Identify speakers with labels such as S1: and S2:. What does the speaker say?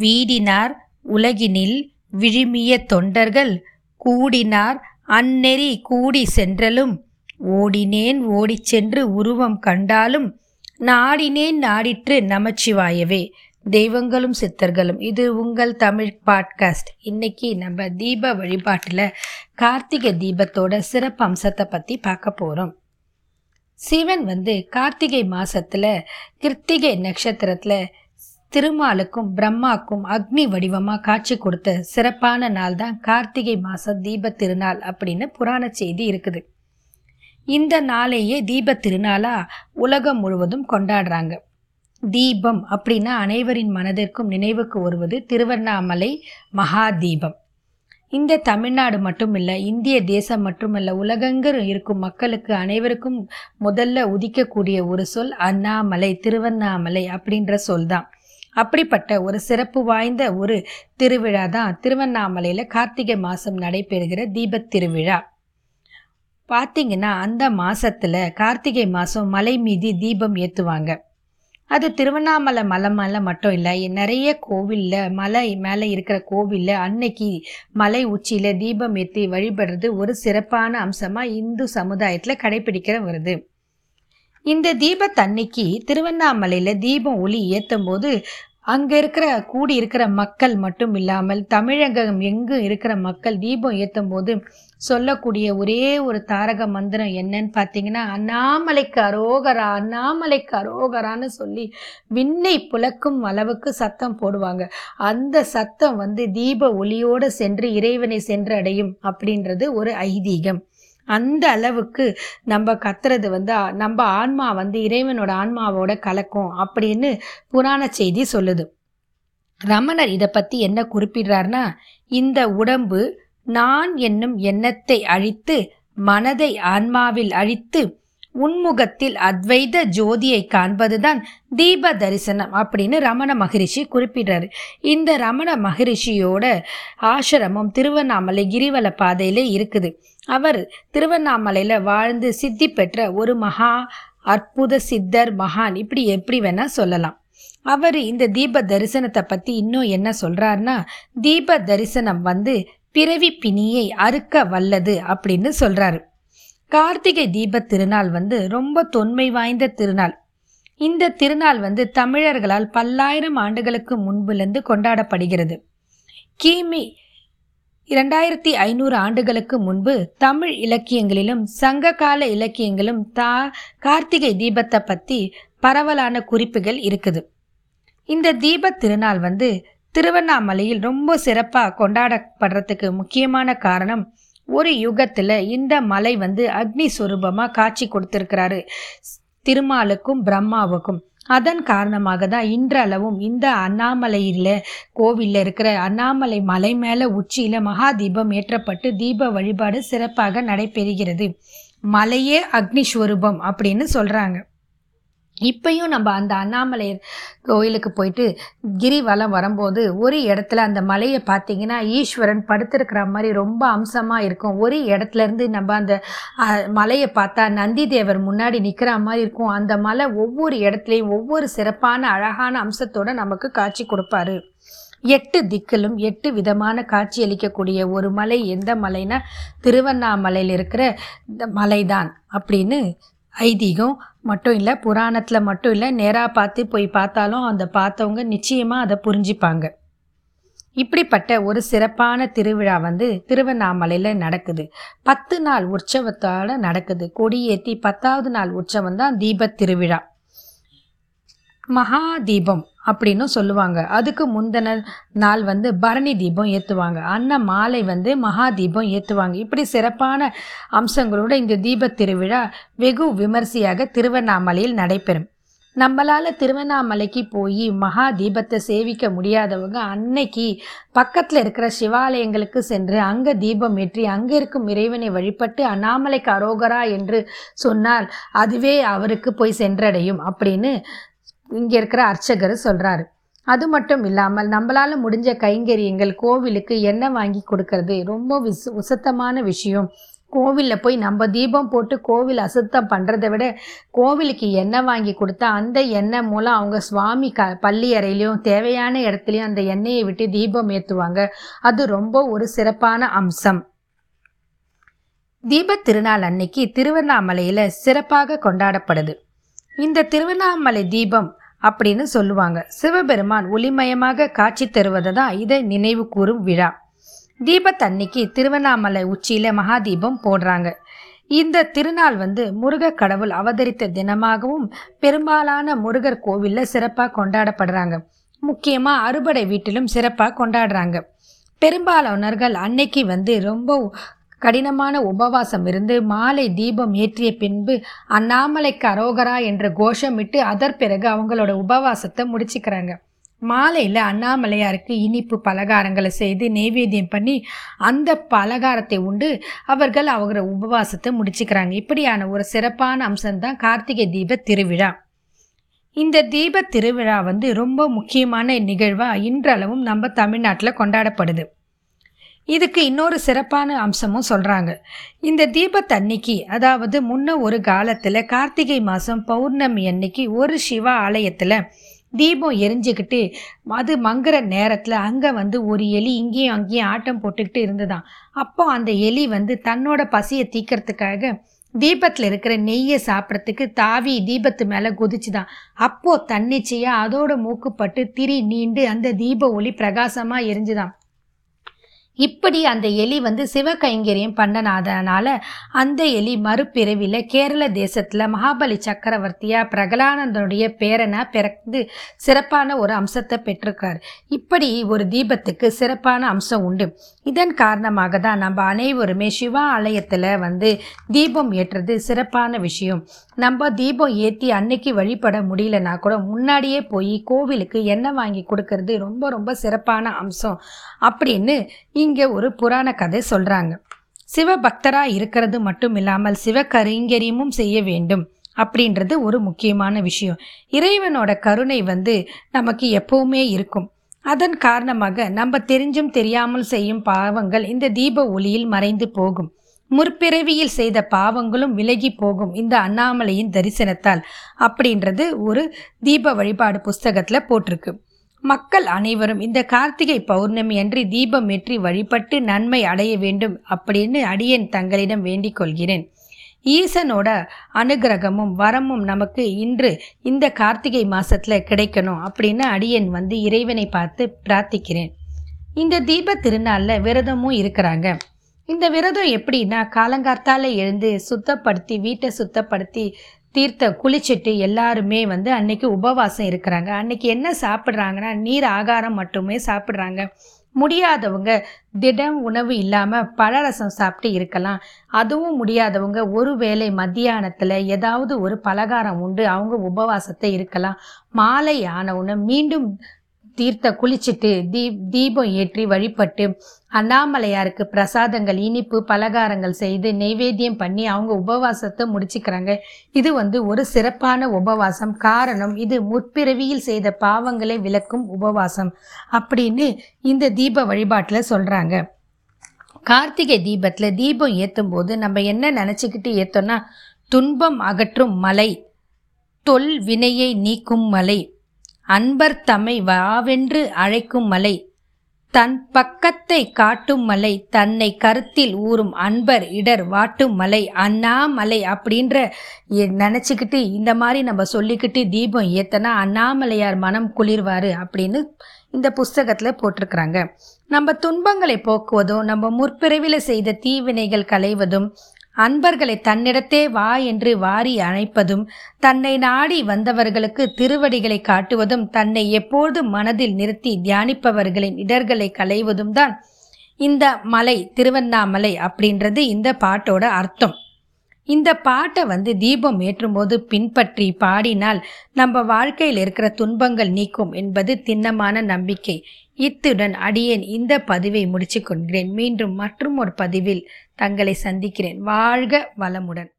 S1: வீடினார் உலகினில் விழுமிய தொண்டர்கள். கூடினார் அந்நெறி கூடி சென்றலும். ஓடினேன் ஓடிச் சென்று உருவம் கண்டாலும். நாடினேன் நாடிற்று நமச்சிவாயவே. தெய்வங்களும் சித்தர்களும். இது உங்கள் தமிழ் பாட்காஸ்ட். இன்னைக்கு நம்ம தீப வழிபாட்டில் கார்த்திகை தீபத்தோட சிறப்பு அம்சத்தை பற்றி பார்க்க போகிறோம் சிவன் வந்து கார்த்திகை மாசத்துல கிருத்திகை நட்சத்திரத்துல திருமாலுக்கும் பிரம்மாக்கும் அக்னி வடிவமா காட்சி கொடுத்த சிறப்பான நாள் தான் கார்த்திகை மாச தீப திருநாள் அப்படின்னு புராண செய்தி இருக்குது. இந்த நாளையே தீப திருநாளா உலகம் முழுவதும் கொண்டாடுறாங்க. தீபம் அப்படின்னா அனைவரின் மனதிற்கும் நினைவுக்கு வருவது திருவண்ணாமலை மகா தீபம் இந்த தமிழ்நாடு மட்டுமில்ல இந்திய தேசம் மட்டுமல்ல உலகெங்கும் இருக்கும் மக்களுக்கு அனைவருக்கும் முதல்ல உதிக்கக்கூடிய ஒரு சொல் அண்ணாமலை திருவண்ணாமலை அப்படின்ற சொல் தான் அப்படிப்பட்ட ஒரு சிறப்பு வாய்ந்த ஒரு திருவிழா தான் திருவண்ணாமலையில் கார்த்திகை மாதம் நடைபெறுகிற தீபத் திருவிழா. பார்த்தீங்கன்னா அந்த மாதத்தில் கார்த்திகை மாதம் மலை மீதி தீபம் ஏற்றுவாங்க அது திருவண்ணாமலை மலை மேலே மட்டும் இல்லை நிறைய கோவிலில் மலை மேலே இருக்கிற கோவிலில் அன்னைக்கு மலை உச்சியில் தீபம் ஏற்றி வழிபடுறது ஒரு சிறப்பான அம்சமாக இந்து சமுதாயத்தில் கடைபிடிக்கிற வருது இந்த தீபத்தன்னைக்கு திருவண்ணாமலையில் தீபம் ஒளி ஏற்றும் போது அங்கே இருக்கிற கூடி இருக்கிற மக்கள் மட்டும் இல்லாமல் தமிழகம் எங்கும் இருக்கிற மக்கள் தீபம் ஏற்றும் போது சொல்லக்கூடிய ஒரே ஒரு தாரக மந்திரம் என்னன்னு பார்த்தீங்கன்னா அண்ணாமலைக்கு அரோகரா அண்ணாமலைக்கு அரோகரான்னு சொல்லி விண்ணை புலக்கும் அளவுக்கு சத்தம் போடுவாங்க. அந்த சத்தம் வந்து தீப ஒளியோடு சென்று இறைவனை சென்று அடையும் அப்படின்றது ஒரு ஐதீகம். அந்த அளவுக்கு நம்ம கத்துறது வந்து நம்ம ஆன்மா வந்து இறைவனோட ஆன்மாவோட கலக்கும் அப்படின்னு புராண செய்தி சொல்லுது. ரமணர் இதை பற்றி என்ன குறிப்பிடுறாருன்னா இந்த உடம்பு நான் என்னும் எண்ணத்தை அழித்து மனதை ஆன்மாவில் அழித்து உன்முகத்தில் அத்வைத ஜோதியை காண்பதுதான் தீப தரிசனம் அப்படின்னு ரமண மகரிஷி குறிப்பிடுறாரு. இந்த ரமண மகரிஷியோட ஆசிரமம் திருவண்ணாமலை கிரிவல பாதையில இருக்குது. அவர் திருவண்ணாமலையில் வாழ்ந்து சித்தி பெற்ற ஒரு மகா அற்புத சித்தர் மகான். இப்படி எப்படி வேணால் சொல்லலாம். அவர் இந்த தீப தரிசனத்தை பற்றி இன்னும் என்ன சொல்கிறாருன்னா தீப தரிசனம் வந்து பிறவி பிணியை அறுக்க வல்லது அப்படின்னு சொல்கிறாரு கார்த்திகை தீப திருநாள் வந்து ரொம்ப தொன்மை வாய்ந்த திருநாள். இந்த திருநாள் வந்து தமிழர்களால் பல்லாயிரம் ஆண்டுகளுக்கு முன்புலேருந்து கொண்டாடப்படுகிறது. கிமி இரண்டாயிரத்தி ஐநூறு ஆண்டுகளுக்கு முன்பு தமிழ் இலக்கியங்களிலும் சங்க கால இலக்கியங்களும் தா கார்த்திகை தீபத்தை பற்றி பரவலான குறிப்புகள் இருக்குது. இந்த தீப திருநாள் வந்து திருவண்ணாமலையில் ரொம்ப சிறப்பாக கொண்டாடப்படுறதுக்கு முக்கியமான காரணம் ஒரு யுகத்தில் இந்த மலை வந்து அக்னி சுரூபமாக காட்சி கொடுத்துருக்கிறாரு. திருமாலுக்கும் பிரம்மாவுக்கும். அதன் காரணமாக தான் இன்றளவும் இந்த அண்ணாமலையில் கோவிலில் இருக்கிற அண்ணாமலை மலை மேலே உச்சியில் மகா தீபம் ஏற்றப்பட்டு தீப வழிபாடு சிறப்பாக நடைபெறுகிறது. மலையே அக்னி ஸ்வரூபம் அப்படின்னு சொல்கிறாங்க இப்பையும் நம்ம அந்த அண்ணாமலை கோயிலுக்கு போயிட்டு கிரிவலம் வரும்போது ஒரு இடத்துல அந்த மலையை பார்த்தீங்கன்னா ஈஸ்வரன் படுத்திருக்கிற மாதிரி ரொம்ப அம்சமாக இருக்கும். ஒரு இடத்துல இருந்து நம்ம அந்த மலையை பார்த்தா நந்தி தேவர் முன்னாடி நிற்கிற மாதிரி இருக்கும். அந்த மலை ஒவ்வொரு இடத்துலையும் ஒவ்வொரு சிறப்பான அழகான அம்சத்தோட நமக்கு காட்சி கொடுப்பாரு. எட்டு திக்கிலும் எட்டு விதமான காட்சி அளிக்கக்கூடிய ஒரு மலை எந்த மலைனா திருவண்ணாமலையில் இருக்கிற இந்த மலைதான் அப்படின்னு ஐதீகம் மட்டும் இல்லை புராணத்தில் மட்டும் இல்லை நேராக பார்த்து போய் பார்த்தாலும் அந்த பார்த்தவங்க நிச்சயமாக அதை புரிஞ்சுப்பாங்க. இப்படிப்பட்ட ஒரு சிறப்பான திருவிழா வந்து திருவண்ணாமலையில் நடக்குது. பத்து நாள் உற்சவத்தோட நடக்குது. கொடியேற்றி பத்தாவது நாள் உற்சவம் தான் தீபத் திருவிழா. மகா தீபம் அப்படின்னு சொல்லுவாங்க. அதுக்கு முந்தின நாள் வந்து பரணி தீபம் ஏற்றுவாங்க அன்ன மாலை வந்து மகா தீபம் ஏற்றுவாங்க இப்படி சிறப்பான அம்சங்களோட இந்த தீப திருவிழா வெகு விமர்சையாக திருவண்ணாமலையில் நடைபெறும். நம்மளால் திருவண்ணாமலைக்கு போய் மகா தீபத்தை சேவிக்க முடியாதவங்க அன்னைக்கு பக்கத்தில் இருக்கிற சிவாலயங்களுக்கு சென்று அங்கே தீபம் ஏற்றி அங்கே இருக்கும் இறைவனை வழிபட்டு அண்ணாமலைக்கு அரோகரா என்று சொன்னால் அதுவே அவருக்கு போய் சென்றடையும் அப்படின்னு இங்கே இருக்கிற அர்ச்சகர் சொல்கிறாரு அது மட்டும் இல்லாமல் நம்மளால் முடிஞ்ச கைங்கரியங்கள் கோவிலுக்கு எண்ணெய் வாங்கி கொடுக்கறது ரொம்ப விசு உசத்தமான விஷயம். கோவிலில் போய் நம்ம தீபம் போட்டு கோவில் அசுத்தம் பண்ணுறதை விட கோவிலுக்கு எண்ணெய் வாங்கி கொடுத்தா அந்த எண்ணெய் மூலம் அவங்க சுவாமி க பள்ளி அறையிலையும் தேவையான இடத்துலையும் அந்த எண்ணெயை விட்டு தீபம் ஏற்றுவாங்க அது ரொம்ப ஒரு சிறப்பான அம்சம். தீபத் திருநாள் அன்னைக்கு திருவண்ணாமலையில் சிறப்பாக கொண்டாடப்படுது. இந்த திருவண்ணாமலை தீபம் அப்படின்னு சொல்லுவாங்க. சிவபெருமான் ஒளிமயமாக காட்சி தருவது தான் இதை நினைவு கூறும் விழா. தீபத்தன்னைக்கு திருவண்ணாமலை உச்சியில் மகாதீபம் போடுறாங்க. இந்த திருநாள் வந்து முருக கடவுள் அவதரித்த தினமாகவும் பெரும்பாலான முருகர் கோவிலில் சிறப்பாக கொண்டாடப்படுறாங்க. முக்கியமாக அறுபடை வீட்டிலும் சிறப்பாக கொண்டாடுறாங்க. பெரும்பாலானவர்கள் அன்னைக்கு வந்து ரொம்ப கடினமான உபவாசம் இருந்து மாலை தீபம் ஏற்றிய பின்பு அண்ணாமலைக்கு அரோகரா என்ற கோஷமிட்டு அதற்பிறகு அவங்களோட உபவாசத்தை முடிச்சுக்கிறாங்க. மாலையில் அண்ணாமலையாருக்கு இனிப்பு பலகாரங்களை செய்து நெய்வேத்தியம் பண்ணி அந்த பலகாரத்தை உண்டு அவர்கள் அவங்களோட உபவாசத்தை முடிச்சுக்கிறாங்க. இப்படியான ஒரு சிறப்பான அம்சம்தான் கார்த்திகை தீப திருவிழா. இந்த தீப திருவிழா வந்து ரொம்ப முக்கியமான நிகழ்வாக இன்றளவும் நம்ம தமிழ்நாட்டில் கொண்டாடப்படுது. இதுக்கு இன்னொரு சிறப்பான அம்சமும் சொல்கிறாங்க இந்த தீபத்தன்னைக்கு அதாவது முன்ன ஒரு காலத்தில் கார்த்திகை மாதம் பௌர்ணமி அன்னைக்கு ஒரு சிவா ஆலயத்தில் தீபம் எரிஞ்சுக்கிட்டு அது மங்குற நேரத்தில் அங்கே வந்து ஒரு எலி இங்கேயும் அங்கேயும் ஆட்டம் போட்டுக்கிட்டு இருந்ததாம் அப்போ அந்த எலி வந்து தன்னோட பசியை தீக்கிறதுக்காக தீபத்தில் இருக்கிற நெய்யை சாப்பிட்றதுக்கு தாவி தீபத்து மேலே குதிச்சுதான். அப்போது தன்னிச்சையாக அதோட மூக்குப்பட்டு திரி நீண்டு அந்த தீப ஒளி பிரகாசமாக எரிஞ்சுதான். இப்படி அந்த எலி வந்து சிவகைங்கரியம் பண்ணனாதனால அந்த எலி மறுபிறவியில் கேரள தேசத்தில் மகாபலி சக்கரவர்த்தியா பிரகலானந்தனுடைய பேரனா பிறந்து சிறப்பான ஒரு அம்சத்தை பெற்றிருக்கார். இப்படி ஒரு தீபத்துக்கு சிறப்பான அம்சம் உண்டு. இதன் காரணமாக தான் நம்ம அனைவருமே சிவா ஆலயத்தில் வந்து தீபம் ஏற்றுறது சிறப்பான விஷயம். நம்ம தீபம் ஏற்றி அன்னைக்கு வழிபட முடியலனா கூட முன்னாடியே போய் கோவிலுக்கு எண்ணெய் வாங்கி கொடுக்கறது ரொம்ப ரொம்ப சிறப்பான அம்சம். அப்படின்னு இங்கே ஒரு புராண கதை சொல்கிறாங்க சிவபக்தராக இருக்கிறது மட்டும் இல்லாமல் சிவகரிங்கரியமும் செய்ய வேண்டும் அப்படின்றது ஒரு முக்கியமான விஷயம். இறைவனோட கருணை வந்து நமக்கு எப்பவுமே இருக்கும். அதன் காரணமாக நம்ம தெரிஞ்சும் தெரியாமல் செய்யும் பாவங்கள் இந்த தீப ஒளியில் மறைந்து போகும். முற்பிறவியில் செய்த பாவங்களும் விலகி போகும் இந்த அண்ணாமலையின் தரிசனத்தால் அப்படின்றது ஒரு தீப வழிபாடு புஸ்தகத்தில் போட்டிருக்கு. மக்கள் அனைவரும் இந்த கார்த்திகை பௌர்ணமி அன்று தீபம் ஏற்றி வழிபட்டு நன்மை அடைய வேண்டும் அப்படின்னு அடியேன் தங்களிடம் வேண்டிக் கொள்கிறேன். ஈசனோட அனுகிரகமும் வரமும் நமக்கு இன்று இந்த கார்த்திகை மாசத்துல கிடைக்கணும் அப்படின்னு அடியன் வந்து இறைவனை பார்த்து பிரார்த்திக்கிறேன். இந்த தீப திருநாளில் விரதமும் இருக்கிறாங்க. இந்த விரதம் எப்படின்னா காலங்கார்த்தால எழுந்து சுத்தப்படுத்தி வீட்டை சுத்தப்படுத்தி தீர்த்த குளிச்சுட்டு எல்லாருமே வந்து அன்னைக்கு உபவாசம் இருக்கிறாங்க. அன்னைக்கு என்ன சாப்பிட்றாங்கன்னா நீர் ஆகாரம் மட்டுமே சாப்பிட்றாங்க. முடியாதவங்க திடம் உணவு இல்லாமல் பழரசம் சாப்பிட்டு இருக்கலாம். அதுவும் முடியாதவங்க ஒரு வேளை மத்தியானத்தில் ஏதாவது ஒரு பலகாரம் உண்டு அவங்க உபவாசத்தை இருக்கலாம். மாலை ஆனவுடனே மீண்டும் தீர்த்த குளிச்சுட்டு தீ தீபம் ஏற்றி வழிபட்டு அண்ணாமலையாருக்கு பிரசாதங்கள் இனிப்பு பலகாரங்கள் செய்து நெய்வேத்தியம் பண்ணி அவங்க உபவாசத்தை முடிச்சுக்கிறாங்க. இது வந்து ஒரு சிறப்பான உபவாசம். காரணம் இது முற்பிறவியில் செய்த பாவங்களை விளக்கும் உபவாசம் அப்படின்னு இந்த தீப வழிபாட்டில் சொல்கிறாங்க கார்த்திகை தீபத்தில் தீபம் ஏற்றும் போது நம்ம என்ன நினச்சிக்கிட்டு ஏற்றோன்னா துன்பம் அகற்றும் மலை தொல் வினையை நீக்கும் மலை அன்பர் தம்மை வாவென்று அழைக்கும் மலை. தன் பக்கத்தை காட்டும் மலை. தன்னை கருத்தில் ஊறும் அன்பர் இடர் வாட்டும் மலை. அண்ணாமலை அப்படின்ற நினச்சிக்கிட்டு இந்த மாதிரி நம்ம சொல்லிக்கிட்டு தீபம் ஏத்தனா அண்ணாமலையார் மனம் குளிர்வார் அப்படின்னு இந்த புஸ்தகத்தில் போட்டிருக்கிறாங்க. நம்ம துன்பங்களை போக்குவதும் நம்ம முற்பிறவில செய்த தீவினைகள் களைவதும் அன்பர்களை தன்னிடத்தே வா என்று வாரி அழைப்பதும் தன்னை நாடி வந்தவர்களுக்கு திருவடிகளை காட்டுவதும் தன்னை எப்போதும் மனதில் நிறுத்தி தியானிப்பவர்களின் இடர்களை களைவதும் தான் இந்த மலை திருவண்ணாமலை அப்படின்றது இந்த பாட்டோட அர்த்தம். இந்த பாட்டை வந்து தீபம் ஏற்றும்போது பின்பற்றி பாடினால் நம்ம வாழ்க்கையில் இருக்கிற துன்பங்கள் நீக்கும் என்பது திண்ணமான நம்பிக்கை. இத்துடன் அடியேன் இந்த பதிவை முடிச்சுக்கொள்கிறேன். மீண்டும் மற்றும் ஒரு பதிவில் தங்களை சந்திக்கிறேன். வாழ்க வளமுடன்.